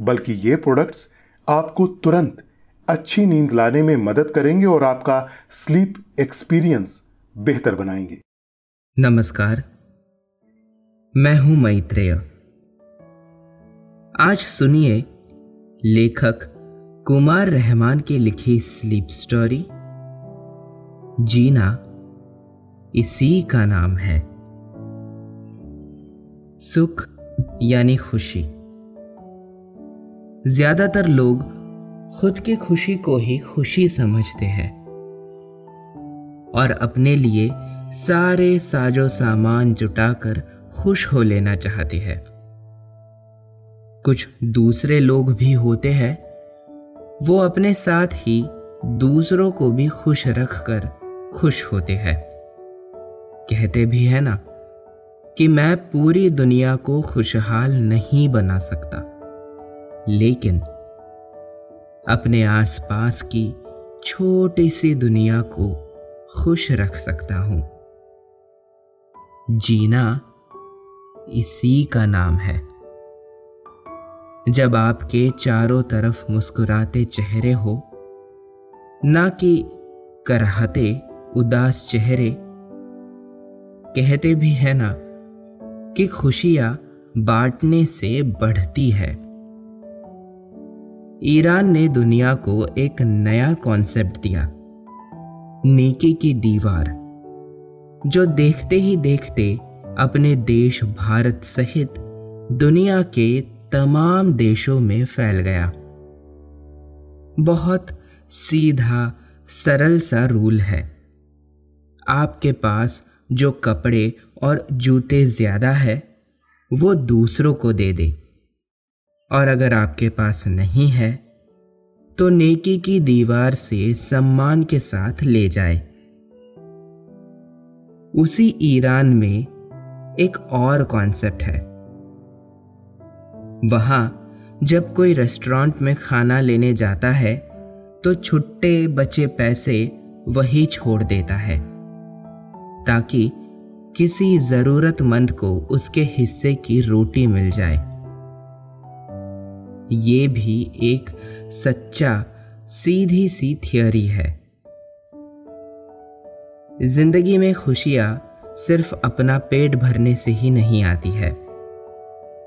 बल्कि ये प्रोडक्ट्स आपको तुरंत अच्छी नींद लाने में मदद करेंगे और आपका स्लीप एक्सपीरियंस बेहतर बनाएँगे। नमस्कार, मैं हूँ मैत्रेय। आज सुनिए लेखक कुमार रहमान के लिखी स्लीप स्टोरी जीना इसी का नाम है। सुख यानी खुशी। ज़्यादातर लोग खुद की खुशी को ही खुशी समझते हैं और अपने लिए सारे साजो सामान जुटाकर खुश हो लेना चाहते हैं। कुछ दूसरे लोग भी होते हैं, वो अपने साथ ही दूसरों को भी खुश रखकर खुश होते हैं। कहते भी है ना कि मैं पूरी दुनिया को खुशहाल नहीं बना सकता। लेकिन अपने आसपास की छोटी सी दुनिया को खुश रख सकता हूँ। जीना इसी का नाम है। जब आपके चारों तरफ़ मुस्कुराते चेहरे हो, ना कि करहते, उदास चेहरे, कहते भी है ना कि खुशियाँ बांटने से बढ़ती है। ईरान ने दुनिया को एक नया कॉन्सेप्ट दिया। नेकी की दीवार, जो देखते ही देखते अपने देश भारत सहित दुनिया के तमाम देशों में फैल गया। बहुत सीधा, सरल सा रूल है। आपके पास जो कपड़े और जूते ज़्यादा है, वो दूसरों को दे दे। और अगर आपके पास नहीं है तो नेकी की दीवार से सम्मान के साथ ले जाए। उसी ईरान में एक और कॉन्सेप्ट है। वहाँ जब कोई रेस्टोरेंट में खाना लेने जाता है तो छुट्टे बचे पैसे वही छोड़ देता है, ताकि किसी जरूरतमंद को उसके हिस्से की रोटी मिल जाए। ये भी एक सच्चा, सीधी सी थियोरी है। ज़िंदगी में खुशियाँ सिर्फ़ अपना पेट भरने से ही नहीं आती है।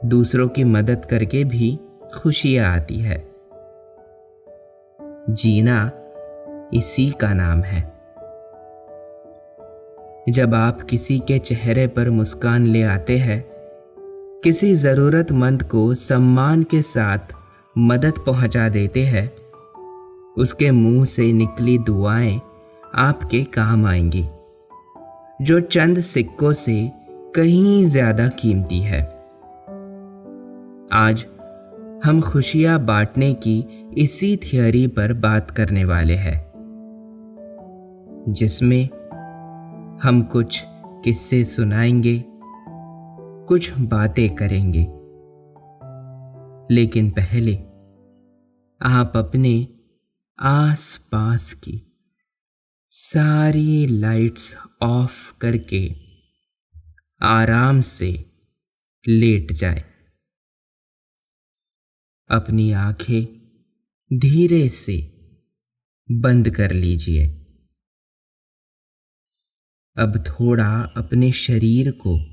दूसरों की मदद करके भी खुशियाँ आती है। जीना इसी का नाम है। जब आप किसी के चेहरे पर मुस्कान ले आते हैं किसी ज़रूरतमंद को सम्मान के साथ मदद पहुँचा देते हैं। उसके मुँह से निकली दुआएँ आपके काम आएँगी, जो चंद सिक्कों से कहीं ज़्यादा कीमती है। आज हम खुशियाँ बांटने की इसी थियोरी पर बात करने वाले हैं, जिसमें हम कुछ किस्से सुनाएँगे। कुछ बातें करेंगे। लेकिन पहले आप अपने आस पास की सारी लाइट्स ऑफ़ करके आराम से लेट जाए। अपनी आँखें धीरे से बंद कर लीजिए। अब थोड़ा अपने शरीर को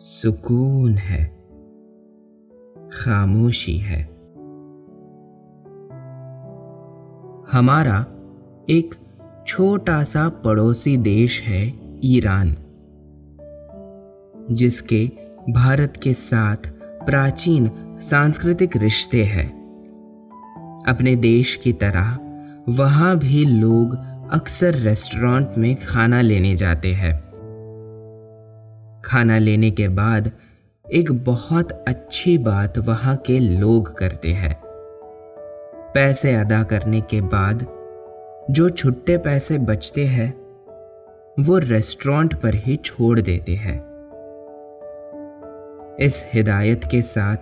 सुकून है, खामोशी है। हमारा एक छोटा सा पड़ोसी देश है ईरान, जिसके भारत के साथ प्राचीन सांस्कृतिक रिश्ते हैं। अपने देश की तरह वहाँ भी लोग अक्सर रेस्टोरेंट में खाना लेने जाते हैं। खाना लेने के बाद एक बहुत अच्छी बात वहाँ के लोग करते हैं। पैसे अदा करने के बाद जो छुट्टे पैसे बचते हैं, वो रेस्टोरेंट पर ही छोड़ देते हैं। इस हिदायत के साथ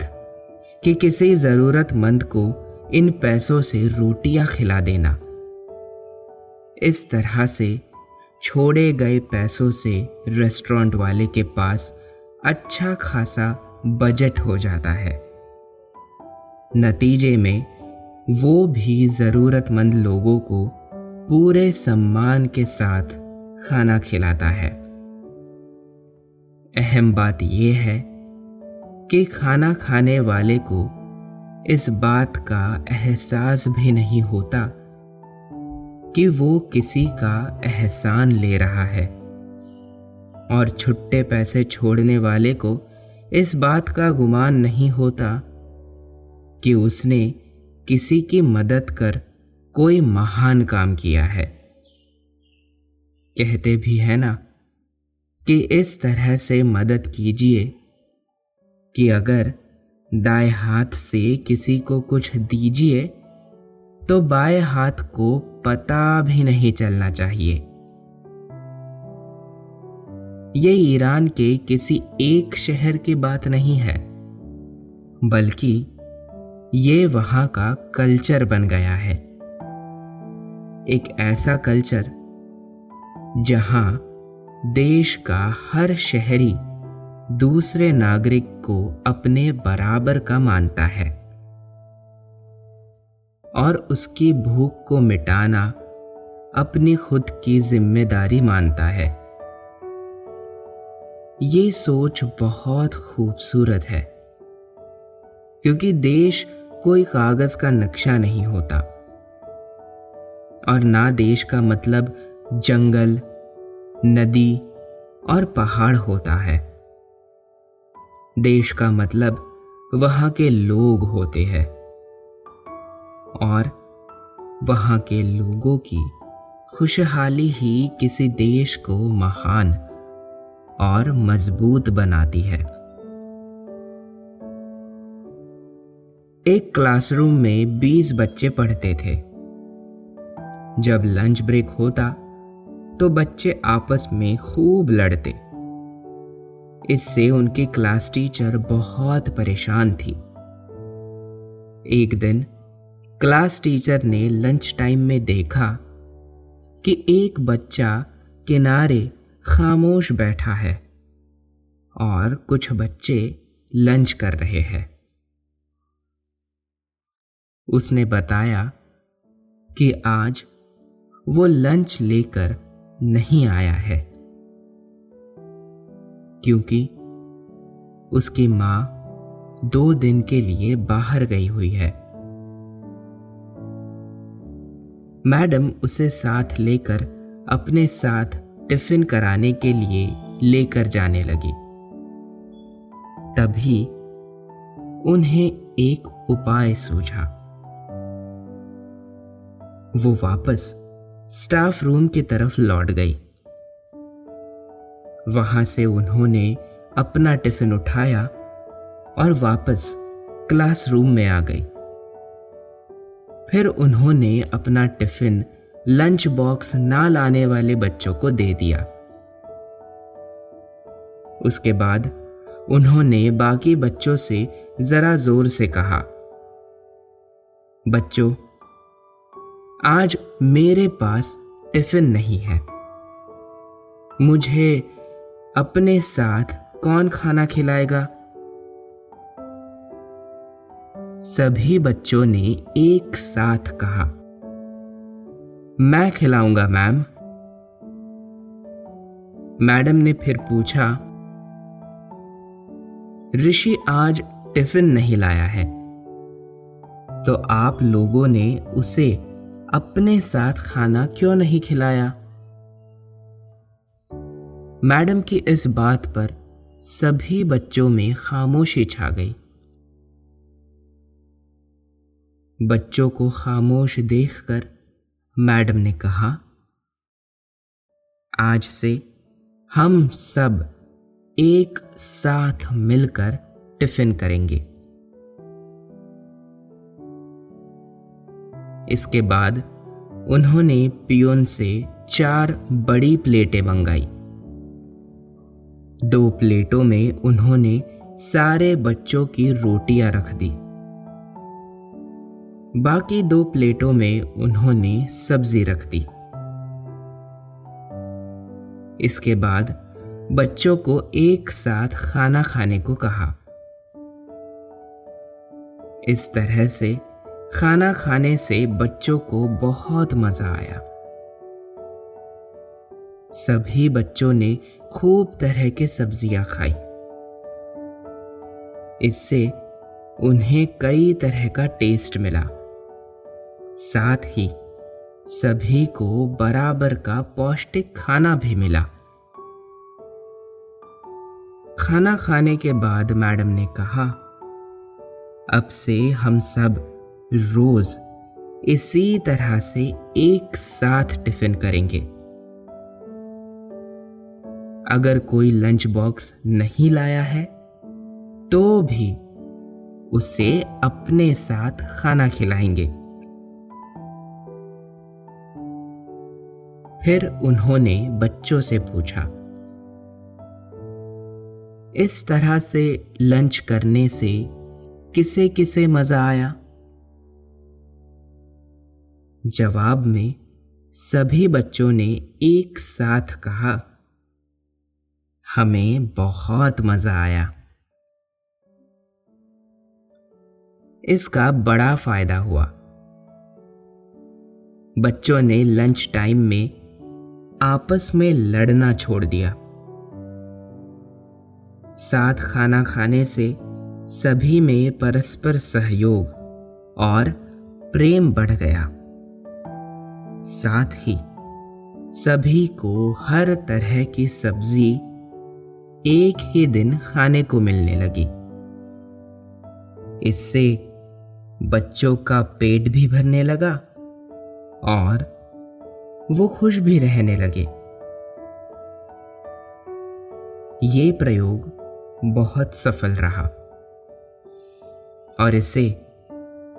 कि किसी ज़रूरतमंद को इन पैसों से रोटियाँ खिला देना। इस तरह से छोड़े गए पैसों से रेस्टोरेंट वाले के पास अच्छा खासा बजट हो जाता है। नतीजे में, वो भी ज़रूरतमंद लोगों को पूरे सम्मान के साथ खाना खिलाता है। अहम बात यह है कि खाना खाने वाले को इस बात का एहसास भी नहीं होता कि वो किसी का एहसान ले रहा है। और छुट्टे पैसे छोड़ने वाले को इस बात का गुमान नहीं होता कि उसने किसी की मदद कर कोई महान काम किया है। कहते भी है ना कि इस तरह से मदद कीजिए कि अगर दाएँ हाथ से किसी को कुछ दीजिए तो बाएँ हाथ को पता भी नहीं चलना चाहिए। ये ईरान के किसी एक शहर की बात नहीं है, बल्कि ये वहाँ का कल्चर बन गया है। एक ऐसा कल्चर जहाँ देश का हर शहरी दूसरे नागरिक को अपने बराबर का मानता है। और उसकी भूख को मिटाना अपनी खुद की ज़िम्मेदारी मानता है। ये सोच बहुत खूबसूरत है, क्योंकि देश कोई कागज़ का नक्शा नहीं होता। और ना देश का मतलब जंगल, नदी और पहाड़ होता है। देश का मतलब वहाँ के लोग होते हैं। और वहाँ के लोगों की खुशहाली ही किसी देश को महान और मज़बूत बनाती है। एक क्लासरूम में 20 बच्चे पढ़ते थे। जब लंच ब्रेक होता तो बच्चे आपस में खूब लड़ते। इससे उनकी क्लास टीचर बहुत परेशान थी। एक दिन क्लास टीचर ने लंच टाइम में देखा कि एक बच्चा किनारे खामोश बैठा है और कुछ बच्चे लंच कर रहे हैं। उसने बताया कि आज वो लंच लेकर नहीं आया है, क्योंकि उसकी माँ दो दिन के लिए बाहर गई हुई है। मैडम उसे साथ लेकर अपने साथ टिफ़िन कराने के लिए लेकर जाने लगी। तभी उन्हें एक उपाय सूझा। वो वापस स्टाफ रूम की तरफ़ लौट गई। वहाँ से उन्होंने अपना टिफ़िन उठाया और वापस क्लासरूम में आ गई। फिर उन्होंने अपना टिफ़िन लंच बॉक्स ना लाने वाले बच्चों को दे दिया। उसके बाद उन्होंने बाकी बच्चों से जरा ज़ोर से कहा, बच्चों, आज मेरे पास टिफ़िन नहीं है। मुझे अपने साथ कौन खाना खिलाएगा? सभी बच्चों ने एक साथ कहा, मैं खिलाऊँगा, मैम। मैडम ने फिर पूछा, ऋषि, आज टिफ़िन नहीं लाया है? तो आप लोगों ने उसे अपने साथ खाना क्यों नहीं खिलाया? मैडम की इस बात पर सभी बच्चों में खामोशी छा गई। बच्चों को खामोश देखकर मैडम ने कहा, आज से हम सब एक साथ मिलकर टिफ़िन करेंगे। इसके बाद उन्होंने पियोन से चार बड़ी प्लेटें मंगाई। दो प्लेटों में उन्होंने सारे बच्चों की रोटियाँ रख दी। बाकी दो प्लेटों में उन्होंने सब्ज़ी रख दी। इसके बाद बच्चों को एक साथ खाना खाने को कहा। इस तरह से खाना खाने से बच्चों को बहुत मज़ा आया। सभी बच्चों ने खूब तरह के सब्ज़ियाँ खाई। इससे उन्हें कई तरह का टेस्ट मिला। साथ ही सभी को बराबर का पौष्टिक खाना भी मिला। खाना खाने के बाद मैडम ने कहा, अब से हम सब रोज इसी तरह से एक साथ टिफ़िन करेंगे। अगर कोई लंच बॉक्स नहीं लाया है तो भी उसे अपने साथ खाना खिलाएँगे। फिर उन्होंने बच्चों से पूछा, इस तरह से लंच करने से किसे किसे मज़ा आया? जवाब में सभी बच्चों ने एक साथ कहा, हमें बहुत मज़ा आया। इसका बड़ा फ़ायदा हुआ। बच्चों ने लंच टाइम में आपस में लड़ना छोड़ दिया। साथ खाना खाने से सभी में परस्पर सहयोग और प्रेम बढ़ गया। साथ ही सभी को हर तरह की सब्ज़ी एक ही दिन खाने को मिलने लगी। इससे बच्चों का पेट भी भरने लगा और वो खुश भी रहने लगे। ये प्रयोग बहुत सफल रहा। और इसे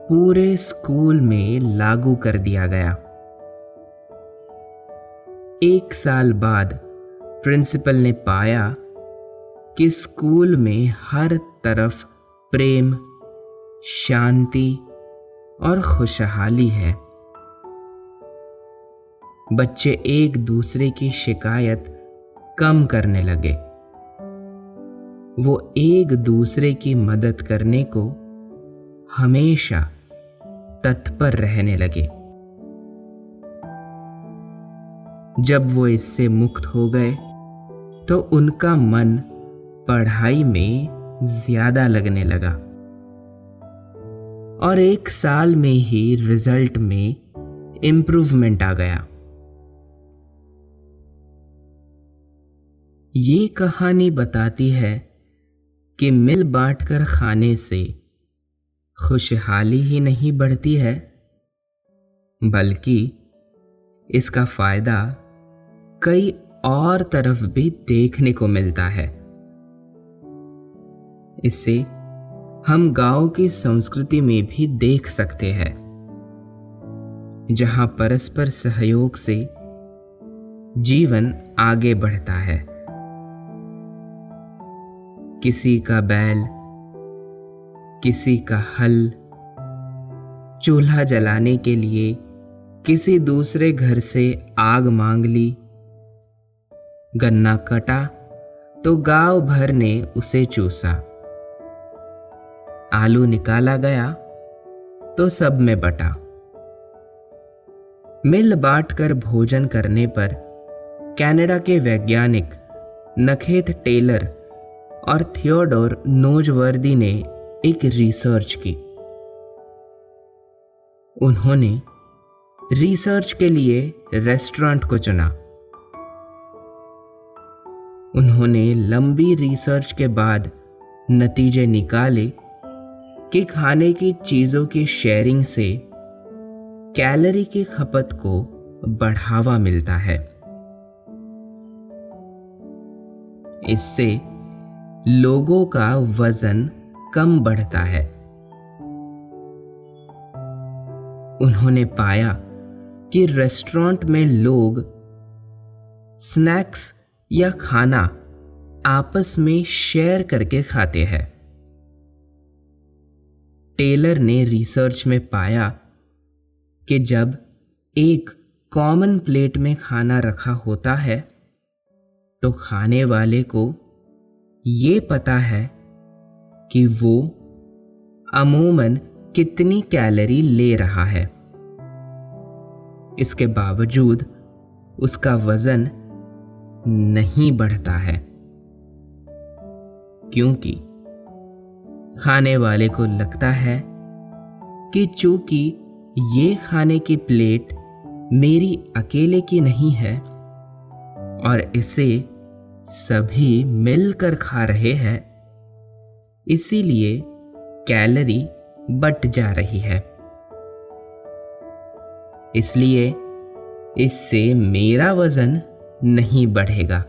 पूरे स्कूल में लागू कर दिया गया। एक साल बाद प्रिंसिपल ने पाया कि स्कूल में हर तरफ़ प्रेम, शांति और खुशहाली है। बच्चे एक दूसरे की शिकायत कम करने लगे। वो एक दूसरे की मदद करने को हमेशा तत्पर रहने लगे। जब वो इससे मुक्त हो गए तो उनका मन पढ़ाई में ज़्यादा लगने लगा। और एक साल में ही रिज़ल्ट में इंप्रूवमेंट आ गया। ये कहानी बताती है कि मिल बांट कर खाने से खुशहाली ही नहीं बढ़ती है, बल्कि इसका फ़ायदा कई और तरफ़ भी देखने को मिलता है। इससे हम गाँव की संस्कृति में भी देख सकते हैं, जहाँ परस्पर सहयोग से जीवन आगे बढ़ता है। किसी का बैल, किसी का हल, चूल्हा जलाने के लिए किसी दूसरे घर से आग मांग ली। गन्ना कटा तो गाँव भर ने उसे चूसा। आलू निकाला गया तो सब में बटा। मिल बांट कर भोजन करने पर कनाडा के वैज्ञानिक नखेत टेलर और थियोडोर नोजवर्दी ने एक रिसर्च की। उन्होंने रिसर्च के लिए रेस्टोरेंट को चुना। उन्होंने लंबी रिसर्च के बाद नतीजे निकाले कि खाने की चीज़ों की शेयरिंग से कैलोरी की खपत को बढ़ावा मिलता है। इससे लोगों का वज़न कम बढ़ता है। उन्होंने पाया कि रेस्टोरेंट में लोग स्नैक्स या खाना आपस में शेयर करके खाते हैं। टेलर ने रिसर्च में पाया कि जब एक कॉमन प्लेट में खाना रखा होता है तो खाने वाले को ये पता है कि वो अमूमन कितनी कैलोरी ले रहा है। इसके बावजूद उसका वज़न नहीं बढ़ता है, क्योंकि खाने वाले को लगता है कि चूँकि ये खाने की प्लेट मेरी अकेले की नहीं है और इसे सभी मिलकर खा रहे हैं। इसीलिए कैलोरी बट जा रही है। इसलिए इससे मेरा वज़न नहीं बढ़ेगा।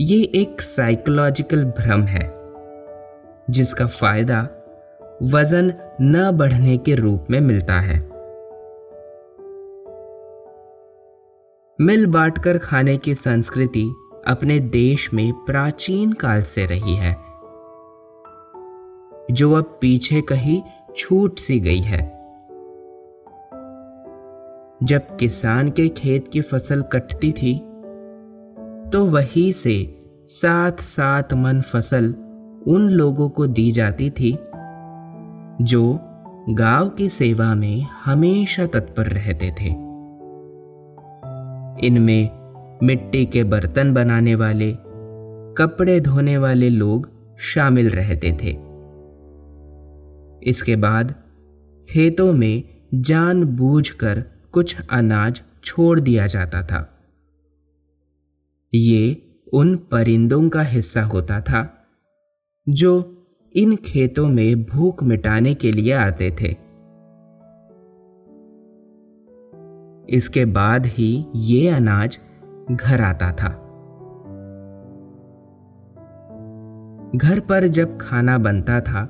ये एक साइकोलॉजिकल भ्रम है, जिसका फ़ायदा वज़न न बढ़ने के रूप में मिलता है। मिल बांटकर खाने की संस्कृति अपने देश में प्राचीन काल से रही है। जो अब पीछे कहीं छूट सी गई है। जब किसान के खेत की फ़सल कटती थी तो वही से सात सात मन फ़सल उन लोगों को दी जाती थी, जो गाँव की सेवा में हमेशा तत्पर रहते थे। इनमें मिट्टी के बर्तन बनाने वाले, कपड़े धोने वाले लोग शामिल रहते थे। इसके बाद खेतों में जानबूझकर कुछ अनाज छोड़ दिया जाता था। ये उन परिंदों का हिस्सा होता था, जो इन खेतों में भूख मिटाने के लिए आते थे। इसके बाद ही ये अनाज घर आता था। घर पर जब खाना बनता था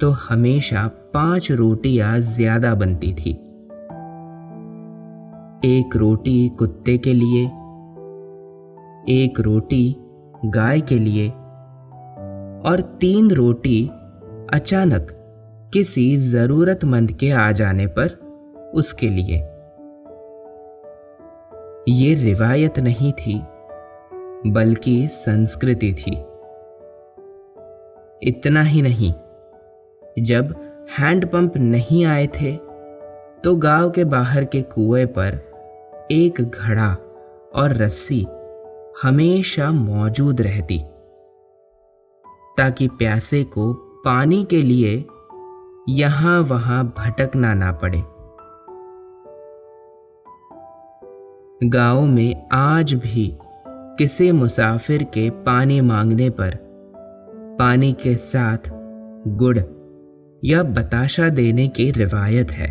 तो हमेशा पाँच रोटियाँ ज़्यादा बनती थी। एक रोटी कुत्ते के लिए, एक रोटी गाय के लिए, और तीन रोटी अचानक किसी जरूरतमंद के आ जाने पर उसके लिए। ये रिवायत नहीं थी, बल्कि संस्कृति थी। इतना ही नहीं, जब हैंडपंप नहीं आए थे तो गाँव के बाहर के कुएँ पर एक घड़ा और रस्सी हमेशा मौजूद रहती, ताकि प्यासे को पानी के लिए यहाँ वहाँ भटकना ना पड़े। गाँव में आज भी किसी मुसाफिर के पानी मांगने पर पानी के साथ गुड़ या बताशा देने की रिवायत है।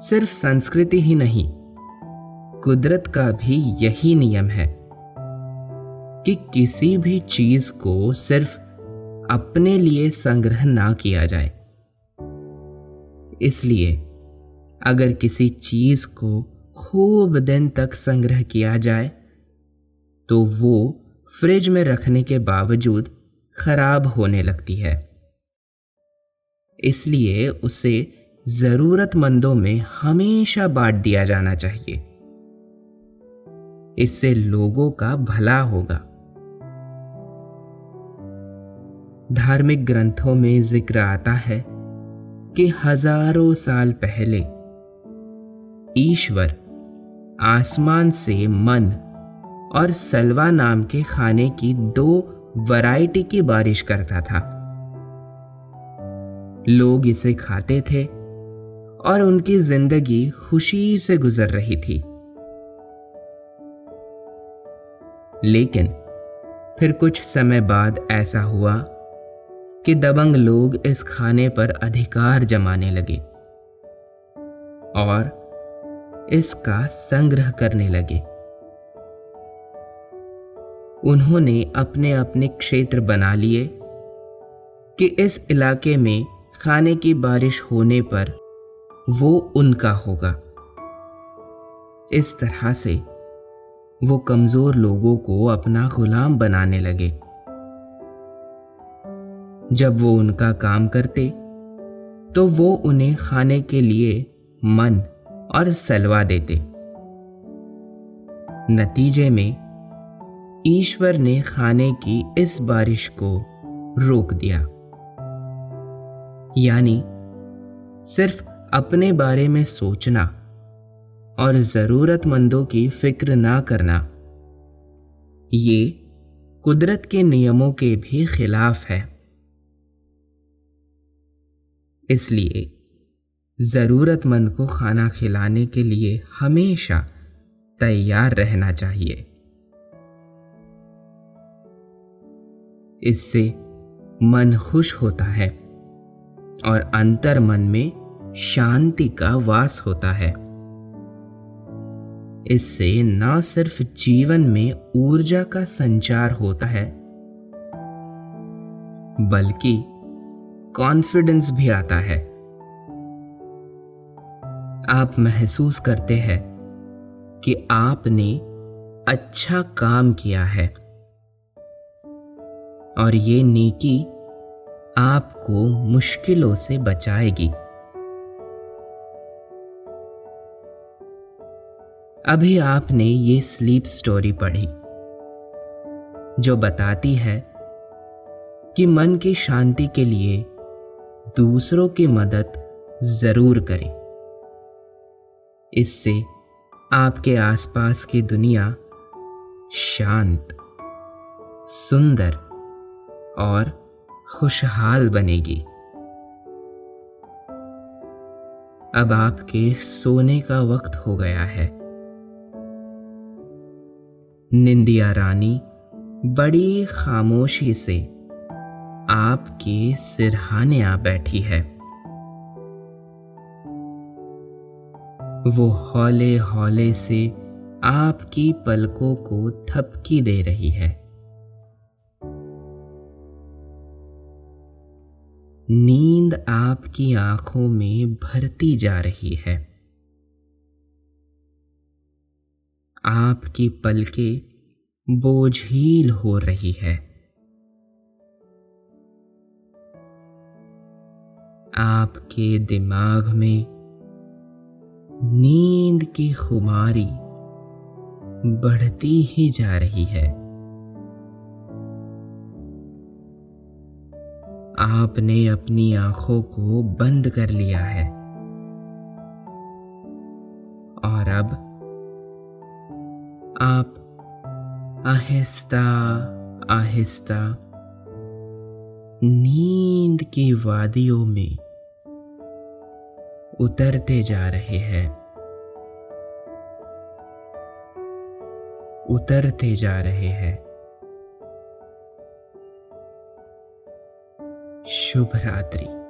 सिर्फ़ संस्कृति ही नहीं, कुदरत का भी यही नियम है कि किसी भी चीज़ को सिर्फ़ अपने लिए संग्रह ना किया जाए। इसलिए अगर किसी चीज़ को खूब दिन तक संग्रह किया जाए तो वो फ्रिज में रखने के बावजूद खराब होने लगती है। इसलिए उसे जरूरतमंदों में हमेशा बांट दिया जाना चाहिए। इससे लोगों का भला होगा। धार्मिक ग्रंथों में ज़िक्र आता है कि हज़ारों साल पहले ईश्वर, आसमान से मन और सलवा नाम के खाने की दो वैरायटी की बारिश करता था। लोग इसे खाते थे और उनकी ज़िंदगी खुशी से गुजर रही थी। लेकिन फिर कुछ समय बाद ऐसा हुआ कि दबंग लोग इस खाने पर अधिकार जमाने लगे और इसका संग्रह करने लगे। उन्होंने अपने अपने क्षेत्र बना लिए कि इस इलाके में खाने की बारिश होने पर वो उनका होगा। इस तरह से वो कमज़ोर लोगों को अपना गुलाम बनाने लगे। जब वो उनका काम करते तो वो उन्हें खाने के लिए मन और सलवा देते। नतीजे में, ईश्वर ने खाने की इस बारिश को रोक दिया। यानी, सिर्फ़ अपने बारे में सोचना और जरूरतमंदों की फ़िक्र ना करना, ये कुदरत के नियमों के भी खिलाफ है। इसलिए जरूरतमंद को खाना खिलाने के लिए हमेशा तैयार रहना चाहिए। इससे मन खुश होता है और अंतर मन में शांति का वास होता है। इससे न सिर्फ़ जीवन में ऊर्जा का संचार होता है, बल्कि कॉन्फिडेंस भी आता है। आप महसूस करते हैं कि आपने अच्छा काम किया है। और ये नेकी आपको मुश्किलों से बचाएगी। अभी आपने ये स्लीप स्टोरी पढ़ी, जो बताती है कि मन की शांति के लिए दूसरों की मदद ज़रूर करें। इससे आपके आसपास की दुनिया शांत, सुंदर और खुशहाल बनेगी। अब आपके सोने का वक्त हो गया है। निंदिया रानी बड़ी खामोशी से आपके सिरहाने आ बैठी है। वो हौले हौले से आपकी पलकों को थपकी दे रही है। नींद आपकी आँखों में भरती जा रही है। आपकी पलके बोझील हो रही है। आपके दिमाग में नींद की खुमारी बढ़ती ही जा रही है। आपने अपनी आँखों को बंद कर लिया है। और अब आप आहिस्ता आहिस्ता नींद की वादियों में उतरते जा रहे हैं। उतरते जा रहे हैं। शुभ रात्रि।